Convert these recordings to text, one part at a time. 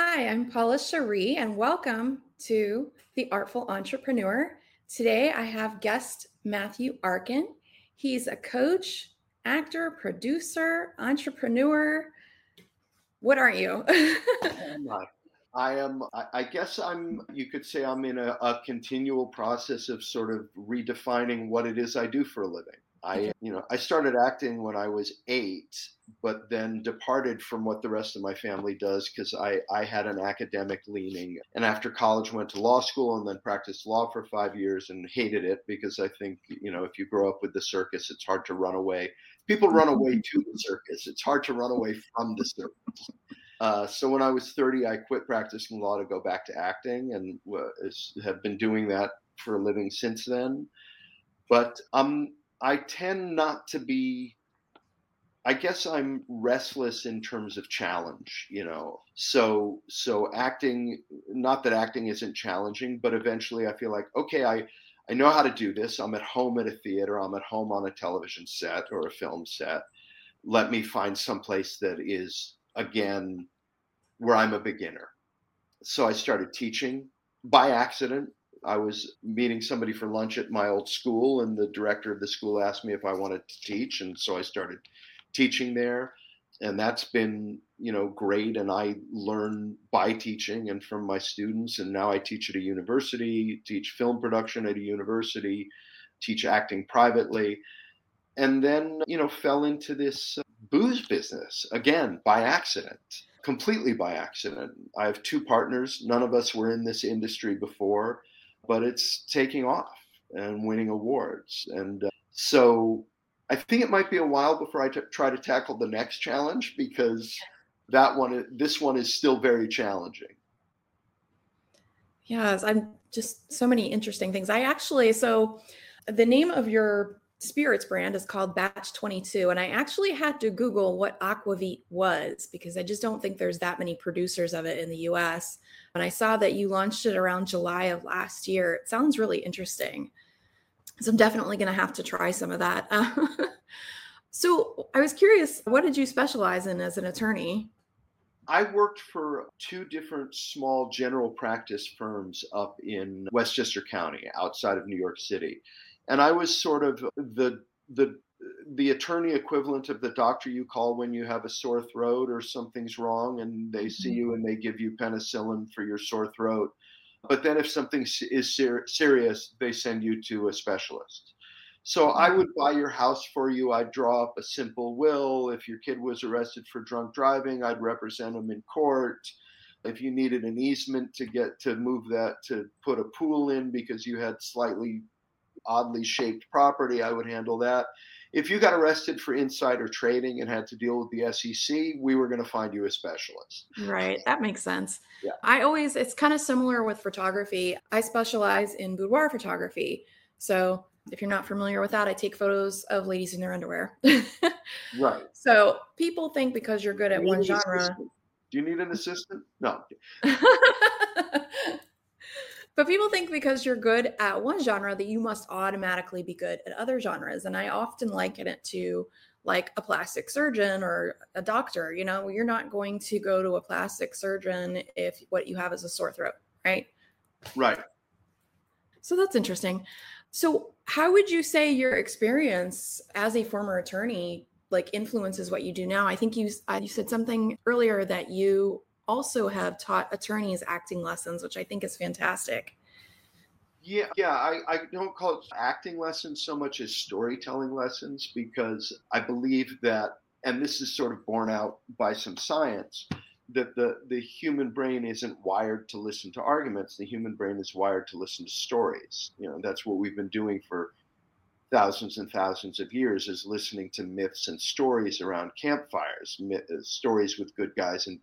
Hi, I'm Paula Cherie, and welcome to The Artful Entrepreneur. Today I have guest Matthew Arkin. He's a coach, actor, producer, entrepreneur. What are you? I am, I guess I'm, you could say I'm in a, a continual process of sort of redefining what it is I do for a living. I, you know, I started acting when I was eight, but then departed from what the rest of my family does because I, I had an academic leaning. And after college, went to law school and then practiced law for five years and hated it because I think, you know, if you grow up with the circus, it's hard to run away. People run away to the circus. It's hard to run away from the circus. Uh, so when I was 30, I quit practicing law to go back to acting and uh, have been doing that for a living since then. But um, I tend not to be I guess I'm restless in terms of challenge, you know. So so acting not that acting isn't challenging, but eventually I feel like okay, I I know how to do this. I'm at home at a theater, I'm at home on a television set or a film set. Let me find some place that is again where I'm a beginner. So I started teaching by accident I was meeting somebody for lunch at my old school, and the director of the school asked me if I wanted to teach, and so I started teaching there, and that's been you know great. And I learn by teaching and from my students, and now I teach at a university, teach film production at a university, teach acting privately, and then you know fell into this booze business again by accident completely by accident. I have two partners. None of us were in this industry before but it's taking off and winning awards. And uh, so I think it might be a while before I t- try to tackle the next challenge because that one, this one is still very challenging. Yes, I'm just so many interesting things. I actually, so the name of your spirits brand is called Batch 22. And I actually had to Google what Aquavit was because I just don't think there's that many producers of it in the US. And I saw that you launched it around July of last year. It sounds really interesting. So I'm definitely going to have to try some of that. so I was curious, what did you specialize in as an attorney? I worked for two different small general practice firms up in Westchester County outside of New York City and I was sort of the the the attorney equivalent of the doctor you call when you have a sore throat or something's wrong and they see mm-hmm. you and they give you penicillin for your sore throat. But then if something is ser- serious they send you to a specialist. So i mm-hmm. would buy your house for you. I'd draw up a simple will. If your kid was arrested for drunk driving i'd represent him in court. If you needed an easement to get to move that to put a pool in because you had slightly oddly shaped property, I would handle that. If you got arrested for insider trading and had to deal with the SEC, we were going to find you a specialist. Right. That makes sense. Yeah. I always, it's kind of similar with photography. I specialize in boudoir photography. So if you're not familiar with that, I take photos of ladies in their underwear. right. So people think because you're good at one genre. Assistant? Do you need an assistant? No. But people think because you're good at one genre that you must automatically be good at other genres. And I often liken it to like a plastic surgeon or a doctor. You know, you're not going to go to a plastic surgeon if what you have is a sore throat, right? Right. So that's interesting. So, how would you say your experience as a former attorney like influences what you do now? I think you uh, you said something earlier that you also have taught attorneys acting lessons, which I think is fantastic. Yeah, yeah, I, I don't call it acting lessons so much as storytelling lessons because I believe that, and this is sort of borne out by some science, that the, the human brain isn't wired to listen to arguments. The human brain is wired to listen to stories. You know, that's what we've been doing for thousands and thousands of years is listening to myths and stories around campfires, myth, uh, stories with good guys and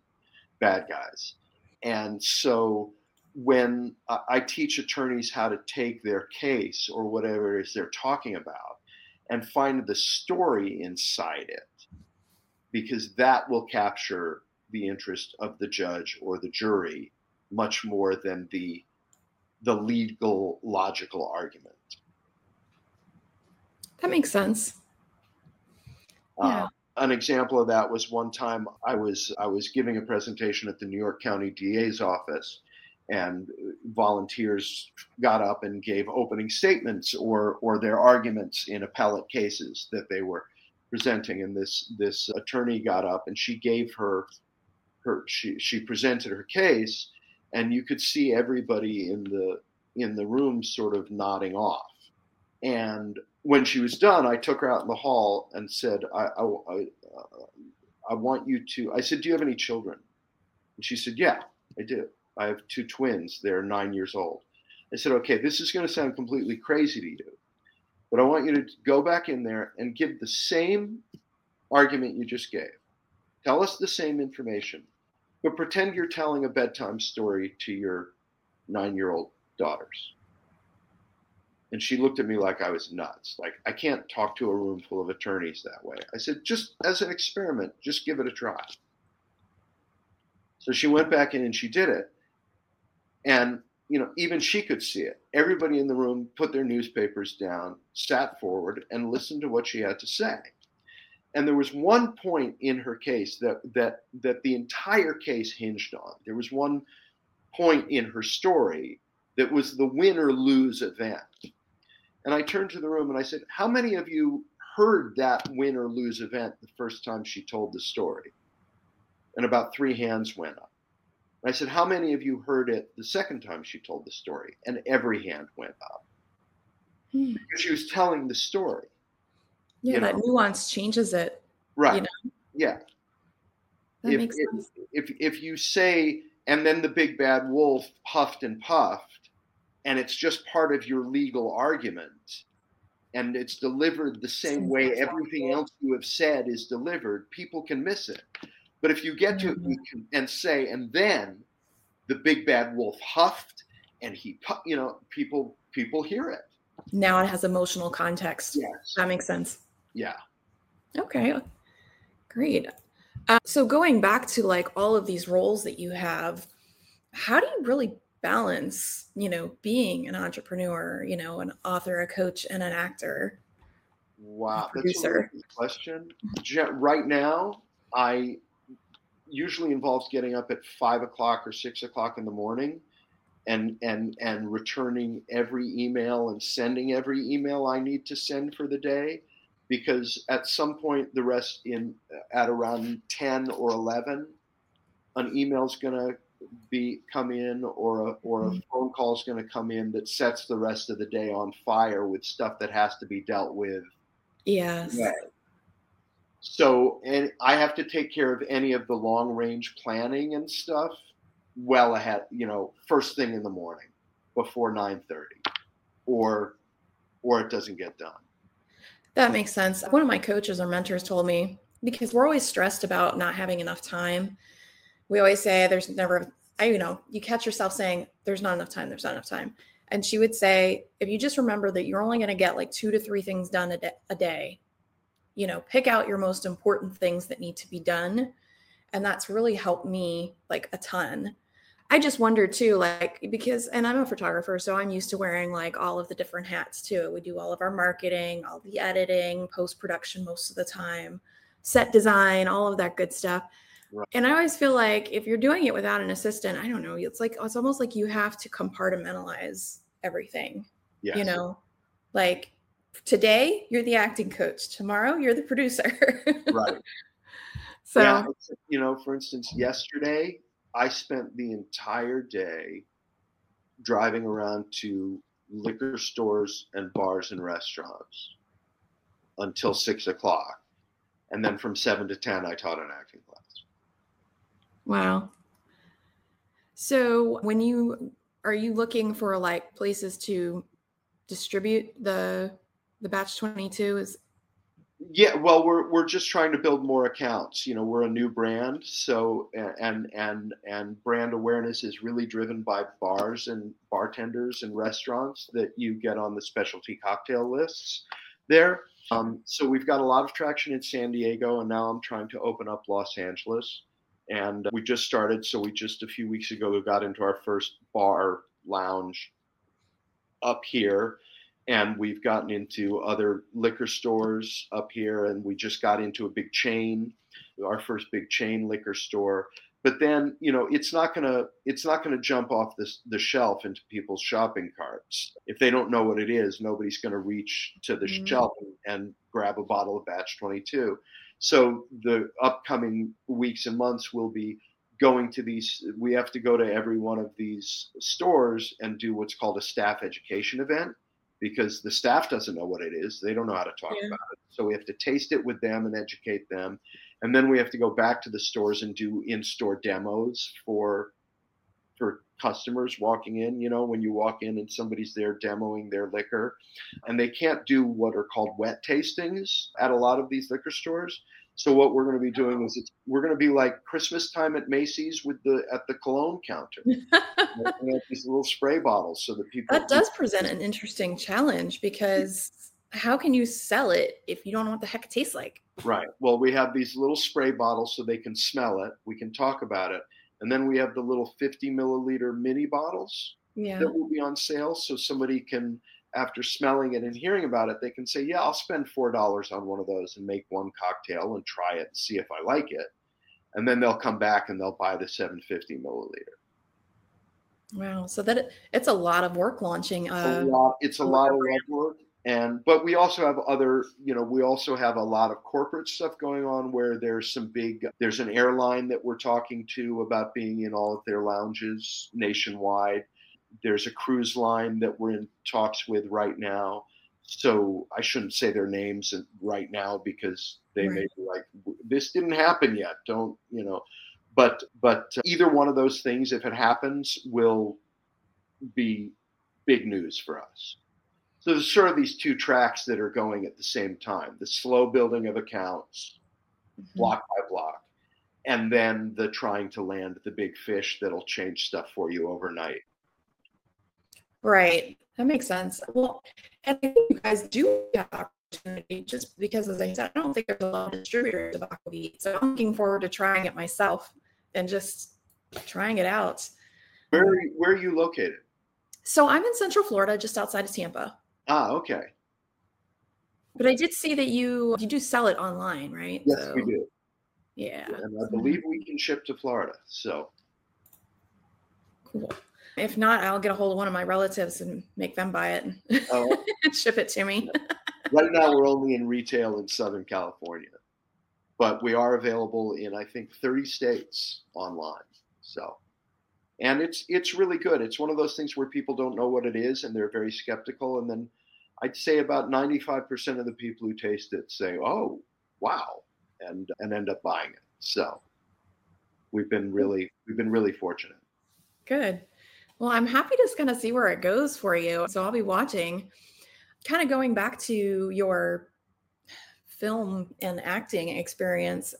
bad guys. And so when I teach attorneys how to take their case or whatever it is they're talking about and find the story inside it, because that will capture the interest of the judge or the jury much more than the the legal logical argument. That makes sense. Uh, an example of that was one time I was I was giving a presentation at the New York County DA's office, and volunteers got up and gave opening statements or or their arguments in appellate cases that they were presenting. And this this attorney got up and she gave her her she she presented her case, and you could see everybody in the in the room sort of nodding off. And when she was done, I took her out in the hall and said, I, I, I, uh, I want you to, I said, Do you have any children? And she said, Yeah, I do. I have two twins. They're nine years old. I said, Okay, this is going to sound completely crazy to you, but I want you to go back in there and give the same argument you just gave. Tell us the same information, but pretend you're telling a bedtime story to your nine year old daughters. And she looked at me like I was nuts. Like, I can't talk to a room full of attorneys that way. I said, just as an experiment, just give it a try. So she went back in and she did it. And, you know, even she could see it. Everybody in the room put their newspapers down, sat forward, and listened to what she had to say. And there was one point in her case that that that the entire case hinged on. There was one point in her story that was the win or lose event. And I turned to the room and I said, How many of you heard that win or lose event the first time she told the story? And about three hands went up. And I said, How many of you heard it the second time she told the story? And every hand went up. Hmm. Because she was telling the story. Yeah, that know? nuance changes it. Right. You know? Yeah. That if, makes sense. If, if, if you say, and then the big bad wolf puffed and puffed, and it's just part of your legal argument, and it's delivered the same way everything else you have said is delivered, people can miss it. But if you get to it mm-hmm. and say, and then the big bad wolf huffed, and he, you know, people people hear it. Now it has emotional context. Yes, that makes sense. Yeah. Okay. Great. Uh, so going back to like all of these roles that you have, how do you really balance, you know, being an entrepreneur, you know, an author, a coach, and an actor? Wow, that's a question. Right now, I usually involves getting up at five o'clock or six o'clock in the morning and and and returning every email and sending every email I need to send for the day because at some point the rest in at around 10 or 11 an email's going to be come in or a or a mm-hmm. phone call is going to come in that sets the rest of the day on fire with stuff that has to be dealt with yes yeah. so and i have to take care of any of the long range planning and stuff well ahead you know first thing in the morning before 9:30 or or it doesn't get done that makes sense. One of my coaches or mentors told me because we're always stressed about not having enough time. We always say there's never, I you know, you catch yourself saying there's not enough time, there's not enough time. And she would say, if you just remember that you're only going to get like two to three things done a, a day, you know, pick out your most important things that need to be done. And that's really helped me like a ton I just wonder too, like, because, and I'm a photographer, so I'm used to wearing like all of the different hats too. We do all of our marketing, all the editing, post production most of the time, set design, all of that good stuff. Right. And I always feel like if you're doing it without an assistant, I don't know, it's like, it's almost like you have to compartmentalize everything. Yes. You know, like today you're the acting coach, tomorrow you're the producer. right. So, yeah, you know, for instance, yesterday I spent the entire day driving around to liquor stores and bars and restaurants until six o'clock. And then from seven to 10, I taught an acting class. Wow. So when you are you looking for like places to distribute the the batch 22 is yeah, well, we're we're just trying to build more accounts. You know, we're a new brand, so and and and brand awareness is really driven by bars and bartenders and restaurants that you get on the specialty cocktail lists there. Um, so we've got a lot of traction in San Diego, and now I'm trying to open up Los Angeles. And we just started, so we just a few weeks ago we got into our first bar lounge up here and we've gotten into other liquor stores up here, and we just got into a big chain, our first big chain liquor store. But then, you know, it's not gonna it's not gonna jump off this the shelf into people's shopping carts if they don't know what it is. Nobody's gonna reach to the mm-hmm. shelf and, and grab a bottle of Batch 22. So the upcoming weeks and months will be going to these we have to go to every one of these stores and do what's called a staff education event because the staff doesn't know what it is. They don't know how to talk yeah. about it. So we have to taste it with them and educate them. And then we have to go back to the stores and do in-store demos for for customers walking in you know when you walk in and somebody's there demoing their liquor and they can't do what are called wet tastings at a lot of these liquor stores so what we're going to be doing is it's, we're going to be like Christmas time at Macy's with the at the cologne counter. these little spray bottles so that people. That does present an interesting challenge because how can you sell it if you don't know what the heck it tastes like? Right. Well, we have these little spray bottles so they can smell it. We can talk about it, and then we have the little 50 milliliter mini bottles yeah. that will be on sale, so somebody can after smelling it and hearing about it, they can say, yeah, I'll spend $4 on one of those and make one cocktail and try it and see if I like it. And then they'll come back and they'll buy the 750 milliliter. Wow. So that it's a lot of work launching. Uh, a lot, it's a lot of work. And, but we also have other, you know, we also have a lot of corporate stuff going on where there's some big, there's an airline that we're talking to about being in all of their lounges nationwide there's a cruise line that we're in talks with right now. So I shouldn't say their names right now because they right. may be like, this didn't happen yet. Don't, you know, but, but uh, either one of those things, if it happens, will be big news for us. So there's sort of these two tracks that are going at the same time the slow building of accounts, mm-hmm. block by block, and then the trying to land the big fish that'll change stuff for you overnight. Right. That makes sense. Well, and I think you guys do have opportunity just because, as I said, I don't think there's a lot of distributors of aquavit. So I'm looking forward to trying it myself and just trying it out. Where where are you located? So I'm in Central Florida, just outside of Tampa. Ah, okay. But I did see that you you do sell it online, right? Yes, so, we do. Yeah. And I believe we can ship to Florida. So cool. If not, I'll get a hold of one of my relatives and make them buy it and oh. ship it to me. right now, we're only in retail in Southern California, but we are available in I think 30 states online. So, and it's it's really good. It's one of those things where people don't know what it is and they're very skeptical, and then I'd say about 95% of the people who taste it say, "Oh, wow," and and end up buying it. So, we've been really we've been really fortunate. Good. Well, I'm happy to kind of see where it goes for you. So I'll be watching. Kind of going back to your film and acting experience.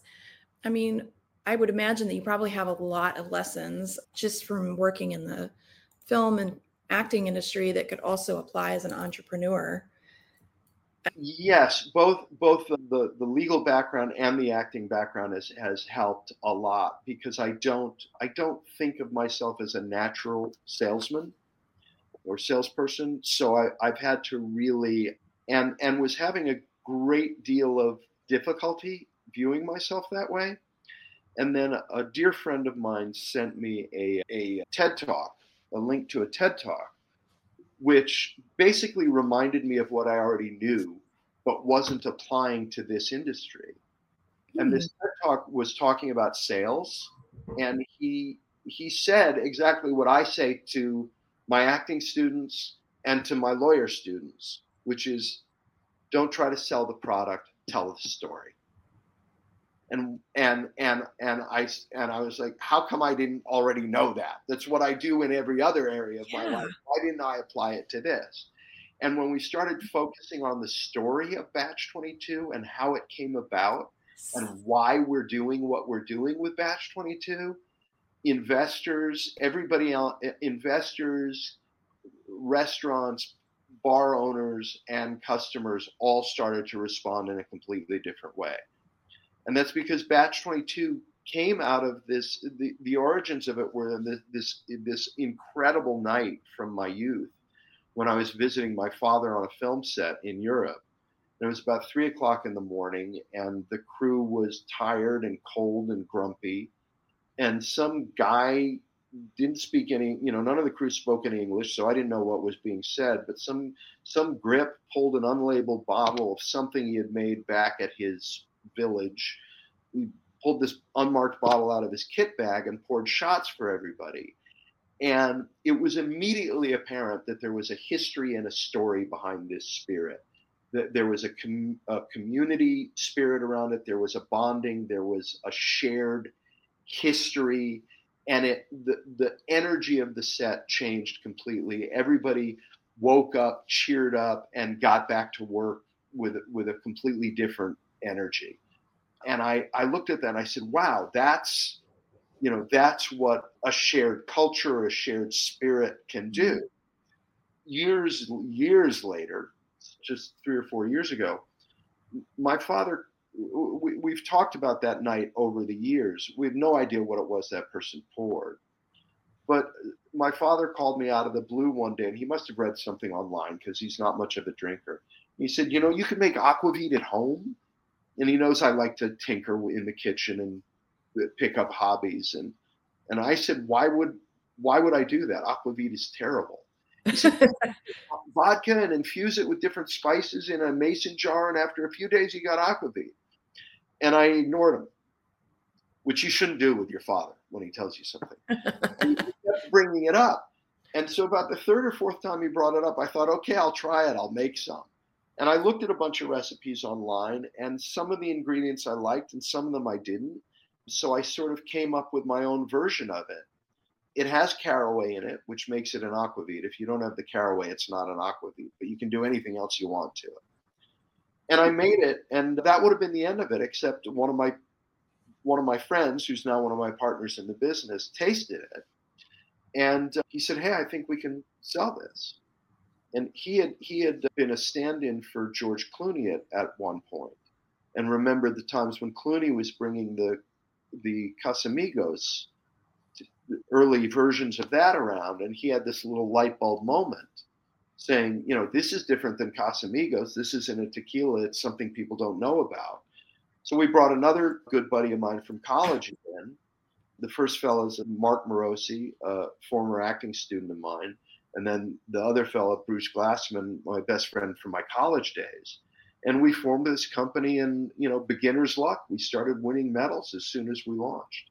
I mean, I would imagine that you probably have a lot of lessons just from working in the film and acting industry that could also apply as an entrepreneur. Yes, both both the, the legal background and the acting background has, has helped a lot because I don't I don't think of myself as a natural salesman or salesperson. So I, I've had to really and and was having a great deal of difficulty viewing myself that way. And then a dear friend of mine sent me a, a TED talk, a link to a TED talk which basically reminded me of what I already knew, but wasn't applying to this industry. Mm-hmm. And this TED talk was talking about sales, and he he said exactly what I say to my acting students and to my lawyer students, which is, don't try to sell the product, tell the story and and and and I and I was like, how come I didn't already know that? That's what I do in every other area of yeah. my life. Why didn't I apply it to this? And when we started mm-hmm. focusing on the story of Batch 22 and how it came about and why we're doing what we're doing with Batch 22, investors, everybody else, investors, restaurants, bar owners, and customers all started to respond in a completely different way and that's because Batch 22 came out of this. The, the origins of it were this this this incredible night from my youth, when I was visiting my father on a film set in Europe. It was about three o'clock in the morning, and the crew was tired and cold and grumpy. And some guy didn't speak any, you know, none of the crew spoke any English, so I didn't know what was being said. But some some grip pulled an unlabeled bottle of something he had made back at his village. We pulled this unmarked bottle out of his kit bag and poured shots for everybody. And it was immediately apparent that there was a history and a story behind this spirit. That there was a, com- a community spirit around it. There was a bonding. There was a shared history and it the, the energy of the set changed completely everybody woke up cheered up and got back to work with with a completely different energy and i i looked at that and i said wow that's you know that's what a shared culture a shared spirit can do mm-hmm. years years later just three or four years ago my father we, we've talked about that night over the years. We have no idea what it was that person poured. But my father called me out of the blue one day, and he must have read something online because he's not much of a drinker. He said, "You know, you can make aquavit at home," and he knows I like to tinker in the kitchen and pick up hobbies. and And I said, "Why would why would I do that? Aquavit is terrible." vodka and infuse it with different spices in a mason jar, and after a few days, you got aquavit and I ignored him, which you shouldn't do with your father when he tells you something. he kept bringing it up. And so about the third or fourth time he brought it up, I thought, okay, I'll try it. I'll make some. And I looked at a bunch of recipes online, and some of the ingredients I liked, and some of them I didn't. So I sort of came up with my own version of it. It has caraway in it, which makes it an aquavit. If you don't have the caraway, it's not an aquavit, but you can do anything else you want to it and I made it, and that would have been the end of it. Except one of my one of my friends, who's now one of my partners in the business, tasted it, and he said, "Hey, I think we can sell this." And he had he had been a stand-in for George Clooney at, at one point, and remembered the times when Clooney was bringing the the Casamigos, early versions of that around, and he had this little light bulb moment saying, you know, this is different than Casamigos. This isn't a tequila. It's something people don't know about. So we brought another good buddy of mine from college in. The first fellow is Mark Morosi, a former acting student of mine. And then the other fellow, Bruce Glassman, my best friend from my college days. And we formed this company and, you know, beginner's luck. We started winning medals as soon as we launched.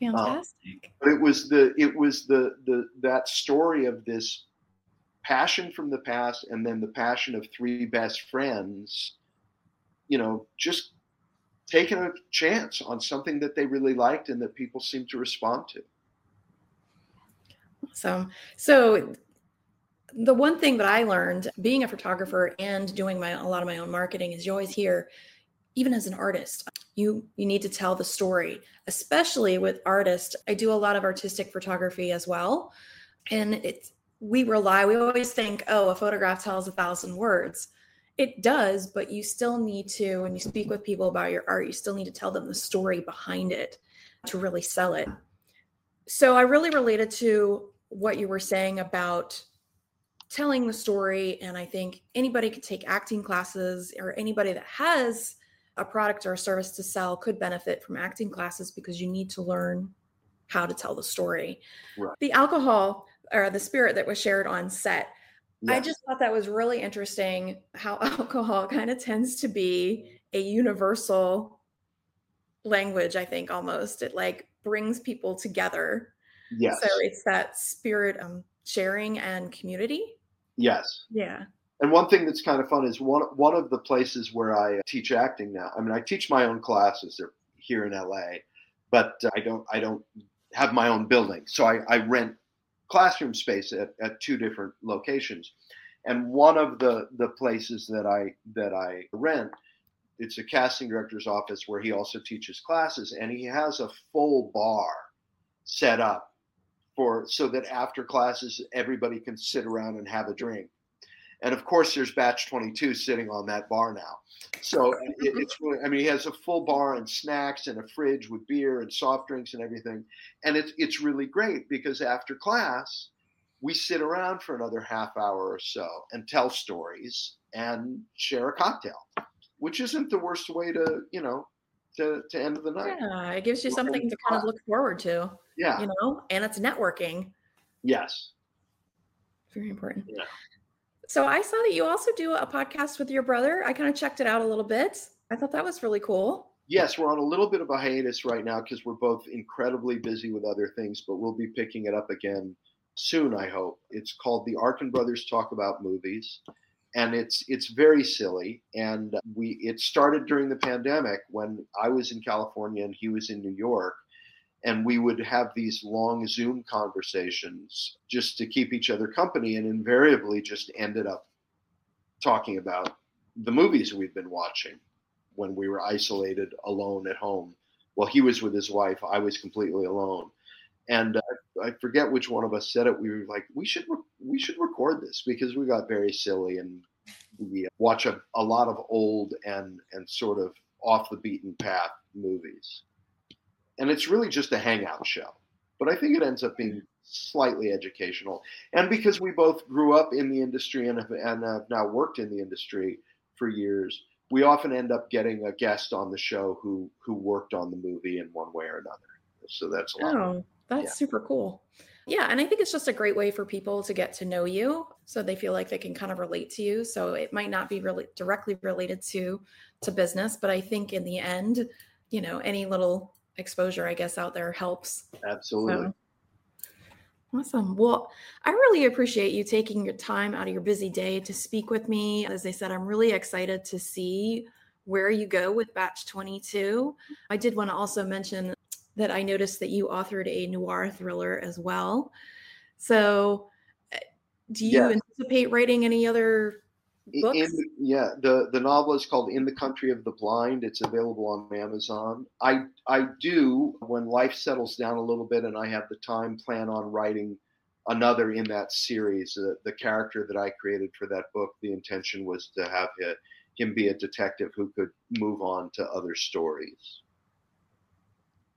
Fantastic. Um, but it was the it was the the that story of this passion from the past and then the passion of three best friends you know just taking a chance on something that they really liked and that people seemed to respond to so so the one thing that i learned being a photographer and doing my a lot of my own marketing is you always hear even as an artist you you need to tell the story especially with artists i do a lot of artistic photography as well and it's we rely, we always think, oh, a photograph tells a thousand words. It does, but you still need to, when you speak with people about your art, you still need to tell them the story behind it to really sell it. So I really related to what you were saying about telling the story. And I think anybody could take acting classes or anybody that has a product or a service to sell could benefit from acting classes because you need to learn how to tell the story. Right. The alcohol or the spirit that was shared on set. Yes. I just thought that was really interesting how alcohol kind of tends to be a universal language, I think almost. It like brings people together. Yes. So it's that spirit of sharing and community. Yes. Yeah. And one thing that's kind of fun is one one of the places where I uh, teach acting now. I mean, I teach my own classes here in LA, but uh, I don't I don't have my own building, so I, I rent classroom space at, at two different locations. And one of the, the places that I that I rent, it's a casting director's office where he also teaches classes, and he has a full bar set up for so that after classes everybody can sit around and have a drink and of course, there's Batch 22 sitting on that bar now. So it, mm-hmm. it's really, I mean, he has a full bar and snacks and a fridge with beer and soft drinks and everything. And it's, it's really great because after class, we sit around for another half hour or so and tell stories and share a cocktail, which isn't the worst way to, you know, to, to end the night. Yeah, it gives you something to kind of look forward to. Yeah. You know, and it's networking. Yes. Very important. Yeah. So I saw that you also do a podcast with your brother. I kind of checked it out a little bit. I thought that was really cool. Yes, we're on a little bit of a hiatus right now because we're both incredibly busy with other things, but we'll be picking it up again soon, I hope. It's called The Arkin Brothers Talk About Movies. And it's it's very silly, and we it started during the pandemic when I was in California and he was in New York, and we would have these long Zoom conversations just to keep each other company, and invariably just ended up talking about the movies we've been watching when we were isolated alone at home. Well, he was with his wife, I was completely alone, and uh, I forget which one of us said it. We were like, we should re- we should record this because we got very silly and we watch a, a lot of old and and sort of off the beaten path movies, and it's really just a hangout show. But I think it ends up being slightly educational, and because we both grew up in the industry and have, and have now worked in the industry for years, we often end up getting a guest on the show who who worked on the movie in one way or another. So that's a lot. Oh, that's Yeah. super cool. Yeah, and I think it's just a great way for people to get to know you so they feel like they can kind of relate to you. So it might not be really directly related to to business, but I think in the end, you know, any little exposure I guess out there helps. Absolutely. So awesome. Well, I really appreciate you taking your time out of your busy day to speak with me. As I said, I'm really excited to see where you go with batch 22. I did want to also mention that I noticed that you authored a noir thriller as well. So, uh, do you anticipate writing any other books? In, yeah, the the novel is called In the Country of the Blind. It's available on Amazon. I I do when life settles down a little bit and I have the time plan on writing another in that series. Uh, the character that I created for that book, the intention was to have hi- him be a detective who could move on to other stories.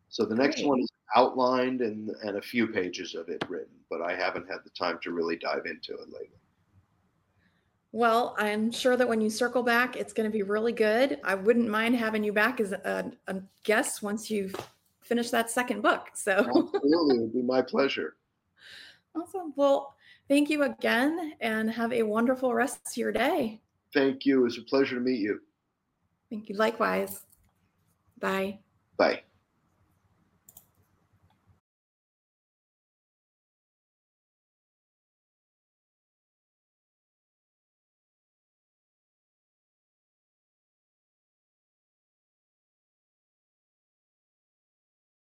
So the next Great. one is outlined and and a few pages of it written, but I haven't had the time to really dive into it lately. Well, I'm sure that when you circle back, it's going to be really good. I wouldn't mind having you back as a, a guest once you've finished that second book. So Absolutely, it would be my pleasure. awesome. Well, thank you again and have a wonderful rest of your day. Thank you. It was a pleasure to meet you. Thank you. Likewise. Bye. Bye.